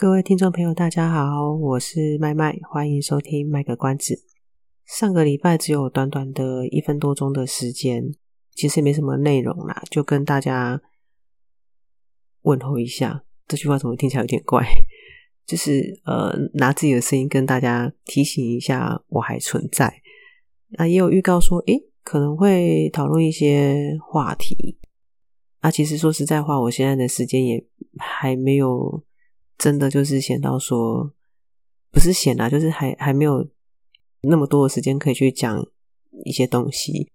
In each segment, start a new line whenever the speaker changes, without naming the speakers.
各位听众朋友，大家好，我是麦麦，欢迎收听卖个关子。上个礼拜只有短短的一分多钟的时间，其实也没什么内容啦，就跟大家问候一下。这句话怎么听起来有点怪？就是呃，拿自己的声音跟大家提醒一下，我还存在。那也有预告说，诶，可能会讨论一些话题。啊，其实说实在话，我现在的时间也还没有。真的就是闲到说，不是闲啊，就是还还没有那么多的时间可以去讲一些东西，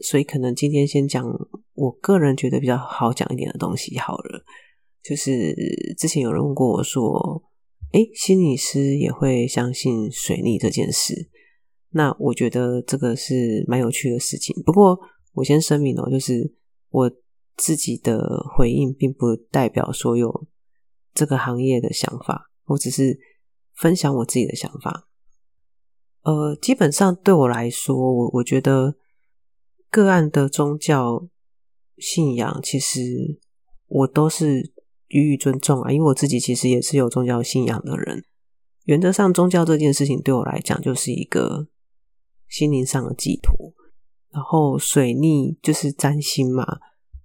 所以可能今天先讲我个人觉得比较好讲一点的东西好了。就是之前有人问过我说，诶，心理师也会相信水逆这件事？那我觉得这个是蛮有趣的事情。不过我先声明哦，就是我自己的回应并不代表所有。这个行业的想法，我只是分享我自己的想法。呃，基本上对我来说，我我觉得个案的宗教信仰，其实我都是予以尊重啊，因为我自己其实也是有宗教信仰的人。原则上，宗教这件事情对我来讲就是一个心灵上的寄托。然后水逆就是占星嘛，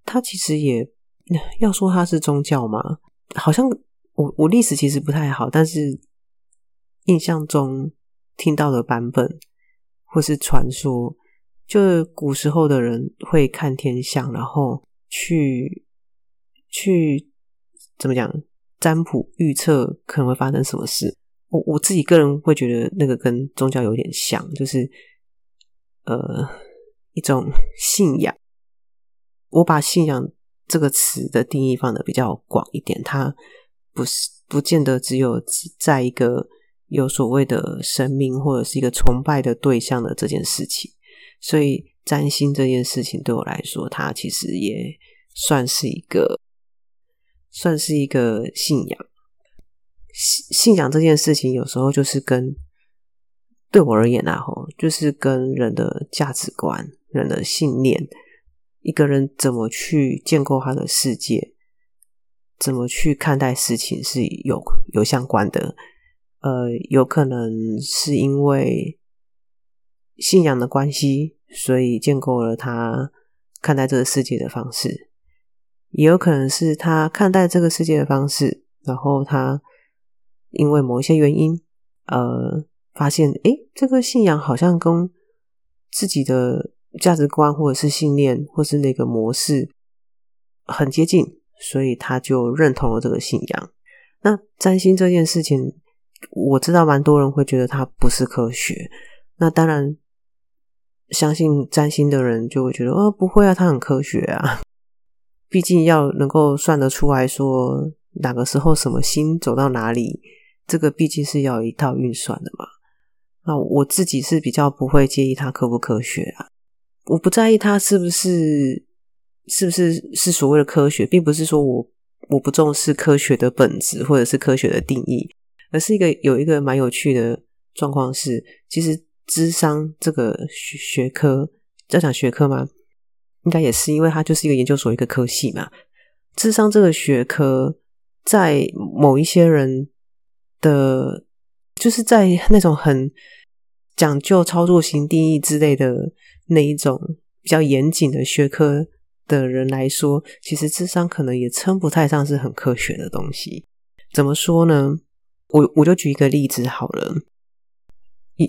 它其实也 要说它是宗教嘛？好像我我历史其实不太好，但是印象中听到的版本或是传说，就是古时候的人会看天象，然后去去怎么讲占卜预测可能会发生什么事。我我自己个人会觉得那个跟宗教有点像，就是呃一种信仰。我把信仰。这个词的定义放的比较广一点，它不是不见得只有在一个有所谓的神明或者是一个崇拜的对象的这件事情，所以占星这件事情对我来说，它其实也算是一个算是一个信仰。信信仰这件事情有时候就是跟对我而言啊，吼，就是跟人的价值观、人的信念。一个人怎么去建构他的世界，怎么去看待事情是有有相关的。呃，有可能是因为信仰的关系，所以建构了他看待这个世界的方式；也有可能是他看待这个世界的方式，然后他因为某一些原因，呃，发现诶，这个信仰好像跟自己的。价值观或者是信念，或是那个模式很接近，所以他就认同了这个信仰。那占星这件事情，我知道蛮多人会觉得它不是科学。那当然，相信占星的人就会觉得，哦，不会啊，它很科学啊。毕竟要能够算得出来说哪个时候什么星走到哪里，这个毕竟是要有一套运算的嘛。那我自己是比较不会介意它科不科学啊。我不在意它是不是是不是是所谓的科学，并不是说我我不重视科学的本质或者是科学的定义，而是一个有一个蛮有趣的状况是，其实智商这个学科，要讲学科吗？应该也是，因为它就是一个研究所一个科系嘛。智商这个学科，在某一些人的，就是在那种很讲究操作型定义之类的。那一种比较严谨的学科的人来说，其实智商可能也称不太上是很科学的东西。怎么说呢？我我就举一个例子好了。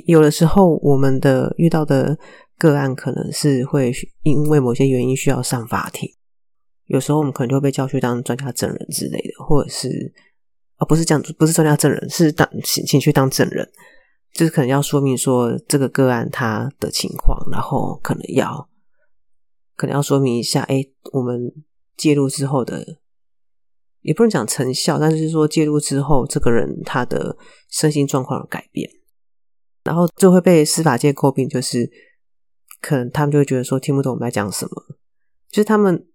有的时候，我们的遇到的个案可能是会因为某些原因需要上法庭。有时候我们可能就会被叫去当专家证人之类的，或者是啊，不是这样，不是专家证人，是当请请去当证人。就是可能要说明说这个个案他的情况，然后可能要可能要说明一下，哎，我们介入之后的也不能讲成效，但是说介入之后，这个人他的身心状况的改变，然后就会被司法界诟病，就是可能他们就会觉得说听不懂我们在讲什么，就是他们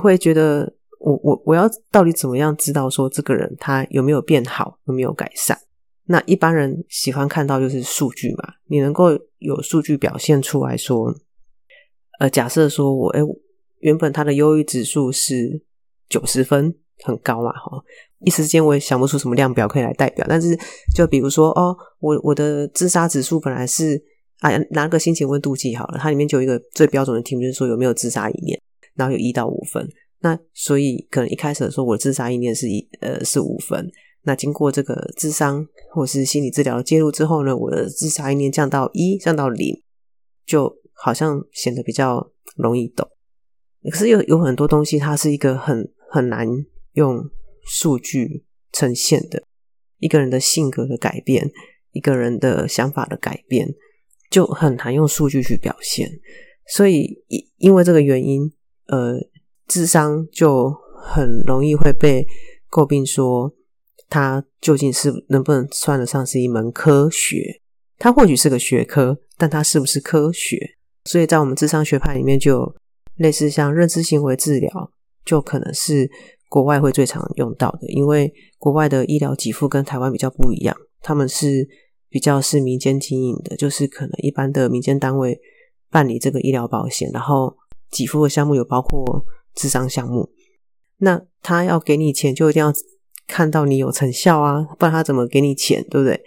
会觉得我我我要到底怎么样知道说这个人他有没有变好，有没有改善？那一般人喜欢看到就是数据嘛，你能够有数据表现出来说，呃，假设说我哎，原本他的忧郁指数是九十分，很高嘛，哈，一时间我也想不出什么量表可以来代表，但是就比如说哦，我我的自杀指数本来是啊，拿个心情温度计好了，它里面就有一个最标准的题目，就是说有没有自杀意念，然后有一到五分，那所以可能一开始的时候我的自杀意念是一呃是五分。那经过这个智商或是心理治疗介入之后呢，我的自杀意念降到一，降到零，就好像显得比较容易懂。可是有有很多东西，它是一个很很难用数据呈现的。一个人的性格的改变，一个人的想法的改变，就很难用数据去表现。所以因因为这个原因，呃，智商就很容易会被诟病说。它究竟是能不能算得上是一门科学？它或许是个学科，但它是不是科学？所以在我们智商学派里面，就有类似像认知行为治疗，就可能是国外会最常用到的，因为国外的医疗给付跟台湾比较不一样，他们是比较是民间经营的，就是可能一般的民间单位办理这个医疗保险，然后给付的项目有包括智商项目，那他要给你钱，就一定要。看到你有成效啊，不然他怎么给你钱，对不对？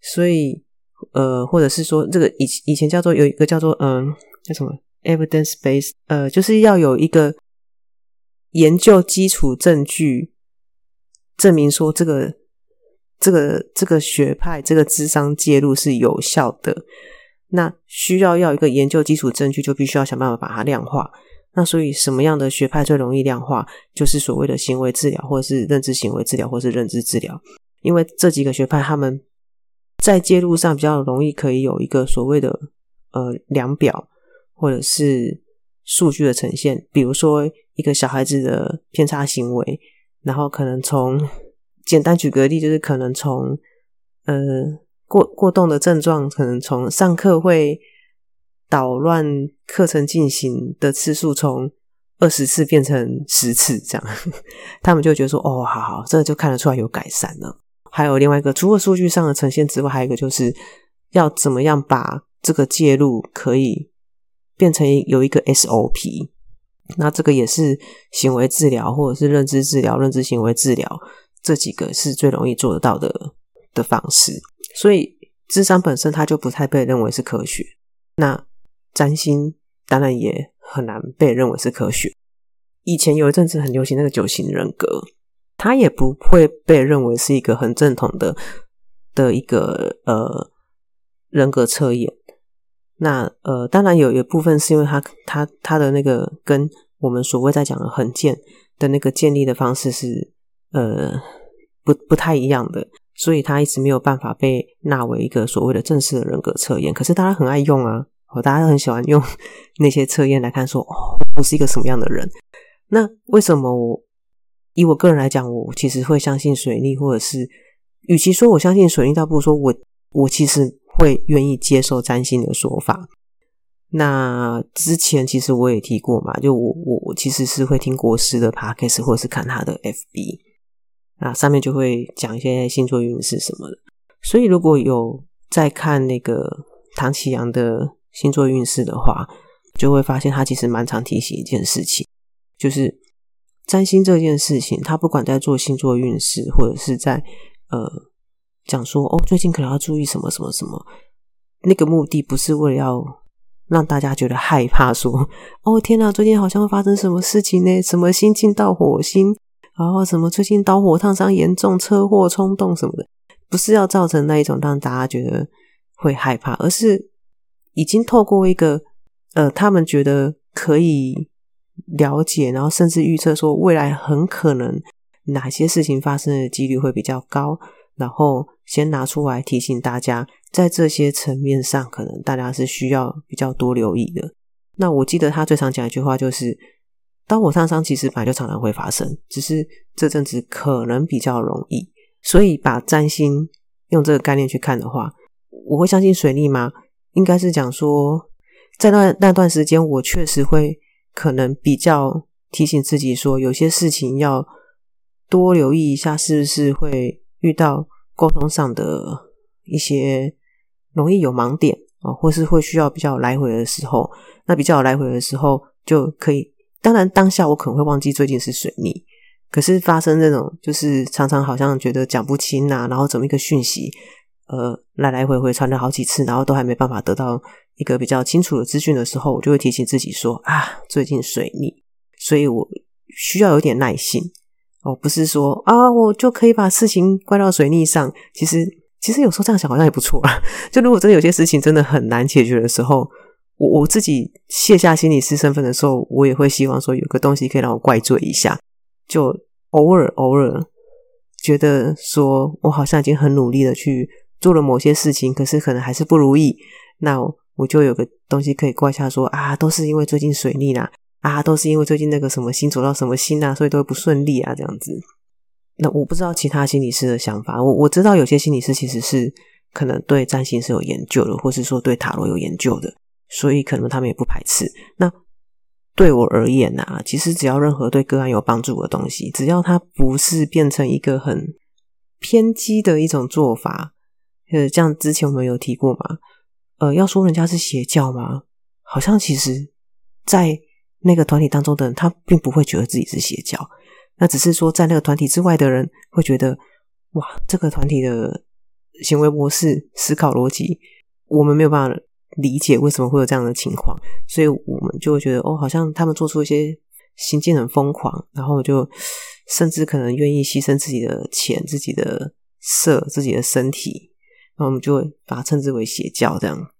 所以，呃，或者是说，这个以以前叫做有一个叫做嗯、叫什么 evidence base，呃，就是要有一个研究基础证据，证明说这个这个这个学派这个智商介入是有效的。那需要要一个研究基础证据，就必须要想办法把它量化。那所以，什么样的学派最容易量化？就是所谓的行为治疗，或者是认知行为治疗，或是认知治疗。因为这几个学派，他们在介入上比较容易，可以有一个所谓的呃量表，或者是数据的呈现。比如说，一个小孩子的偏差行为，然后可能从简单举个例，就是可能从呃过过动的症状，可能从上课会。捣乱课程进行的次数从二十次变成十次，这样他们就觉得说：“哦，好好，这个就看得出来有改善了。”还有另外一个，除了数据上的呈现之外，还有一个就是要怎么样把这个介入可以变成有一个 SOP。那这个也是行为治疗或者是认知治疗、认知行为治疗这几个是最容易做得到的的方式。所以，智商本身它就不太被认为是科学。那占星当然也很难被认为是科学。以前有一阵子很流行那个九型人格，它也不会被认为是一个很正统的的一个呃人格测验。那呃，当然有一部分是因为它它它的那个跟我们所谓在讲的横件的那个建立的方式是呃不不太一样的，所以它一直没有办法被纳为一个所谓的正式的人格测验。可是大家很爱用啊。大家都很喜欢用 那些测验来看说，哦，我是一个什么样的人？那为什么我以我个人来讲，我其实会相信水逆，或者是与其说我相信水逆，倒不如说我我其实会愿意接受占星的说法。那之前其实我也提过嘛，就我我我其实是会听国师的 podcast，或者是看他的 FB，啊，上面就会讲一些星座运势什么的。所以如果有在看那个唐綺阳的。星座运势的话，就会发现他其实蛮常提醒一件事情，就是占星这件事情，他不管在做星座运势，或者是在呃讲说哦，最近可能要注意什么什么什么，那个目的不是为了要让大家觉得害怕说，哦天哪，最近好像会发生什么事情呢？什么星进到火星，然后什么最近导火烫伤严重，车祸冲动什么的，不是要造成那一种让大家觉得会害怕，而是。已经透过一个呃，他们觉得可以了解，然后甚至预测说未来很可能哪些事情发生的几率会比较高，然后先拿出来提醒大家，在这些层面上，可能大家是需要比较多留意的。那我记得他最常讲一句话就是：当我上伤其实本来就常常会发生，只是这阵子可能比较容易。所以把占星用这个概念去看的话，我会相信水逆吗？应该是讲说，在那那段时间，我确实会可能比较提醒自己说，有些事情要多留意一下，是不是会遇到沟通上的一些容易有盲点啊，或是会需要比较来回的时候。那比较来回的时候就可以。当然，当下我可能会忘记最近是水逆，可是发生这种就是常常好像觉得讲不清啊，然后怎么一个讯息，呃，来来回回传了好几次，然后都还没办法得到一个比较清楚的资讯的时候，我就会提醒自己说啊，最近水逆，所以我需要有点耐心哦，不是说啊，我就可以把事情怪到水逆上。其实，其实有时候这样想好像也不错啊。就如果真的有些事情真的很难解决的时候。我我自己卸下心理师身份的时候，我也会希望说有个东西可以让我怪罪一下，就偶尔偶尔觉得说我好像已经很努力的去做了某些事情，可是可能还是不如意，那我就有个东西可以怪下说啊，都是因为最近水逆啦，啊，都是因为最近那个什么星走到什么星啊，所以都不顺利啊，这样子。那我不知道其他心理师的想法，我我知道有些心理师其实是可能对占星是有研究的，或是说对塔罗有研究的。所以可能他们也不排斥。那对我而言啊，其实只要任何对个案有帮助的东西，只要它不是变成一个很偏激的一种做法，呃，像之前我们有提过嘛，呃，要说人家是邪教吗？好像其实，在那个团体当中的人，他并不会觉得自己是邪教，那只是说在那个团体之外的人会觉得，哇，这个团体的行为模式、思考逻辑，我们没有办法。理解为什么会有这样的情况，所以我们就会觉得哦，好像他们做出一些行径很疯狂，然后就甚至可能愿意牺牲自己的钱、自己的色、自己的身体，那我们就会把它称之为邪教这样。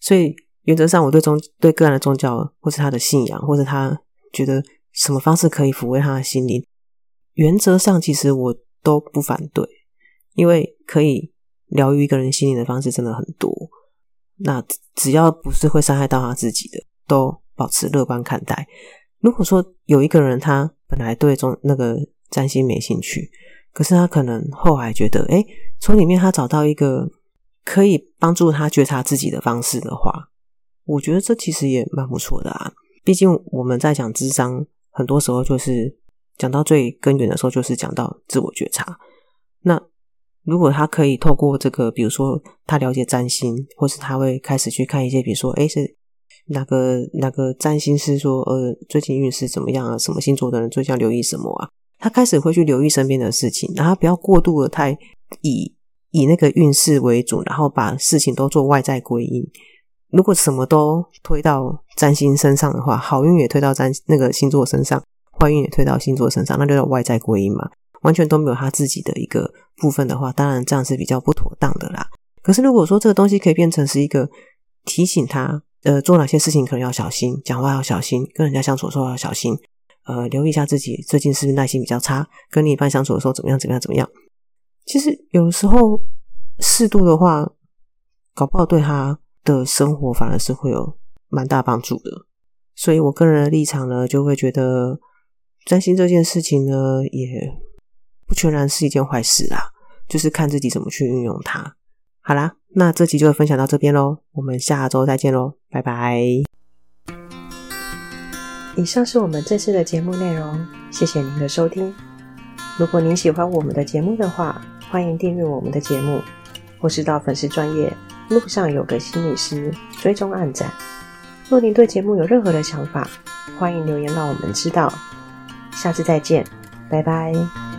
所以原则上，我对宗对个人的宗教，或是他的信仰，或是他觉得什么方式可以抚慰他的心灵，原则上其实我都不反对，因为可以疗愈一个人心灵的方式真的很多。那只要不是会伤害到他自己的，都保持乐观看待。如果说有一个人他本来对中那个占星没兴趣，可是他可能后来觉得，诶，从里面他找到一个可以帮助他觉察自己的方式的话，我觉得这其实也蛮不错的啊。毕竟我们在讲智商，很多时候就是讲到最根源的时候，就是讲到自我觉察。那如果他可以透过这个，比如说他了解占星，或是他会开始去看一些，比如说，诶，是哪个哪个占星师说，呃，最近运势怎么样啊？什么星座的人最想留意什么啊？他开始会去留意身边的事情，然后不要过度的太以以那个运势为主，然后把事情都做外在归因。如果什么都推到占星身上的话，好运也推到占那个星座身上，坏运也推到星座身上，那就叫外在归因嘛。完全都没有他自己的一个部分的话，当然这样是比较不妥当的啦。可是如果说这个东西可以变成是一个提醒他，呃，做哪些事情可能要小心，讲话要小心，跟人家相处的时候要小心，呃，留意一下自己最近是不是耐心比较差，跟另一半相处的时候怎么样怎么样怎么样。其实有的时候适度的话，搞不好对他的生活反而是会有蛮大帮助的。所以我个人的立场呢，就会觉得占星这件事情呢，也。不全然是一件坏事啊，就是看自己怎么去运用它。好啦，那这集就分享到这边喽，我们下周再见喽，拜拜。以上是我们这次的节目内容，谢谢您的收听。如果您喜欢我们的节目的话，欢迎订阅我们的节目，或是到粉丝专业路上有个心理师追踪按赞。若您对节目有任何的想法，欢迎留言让我们知道。下次再见，拜拜。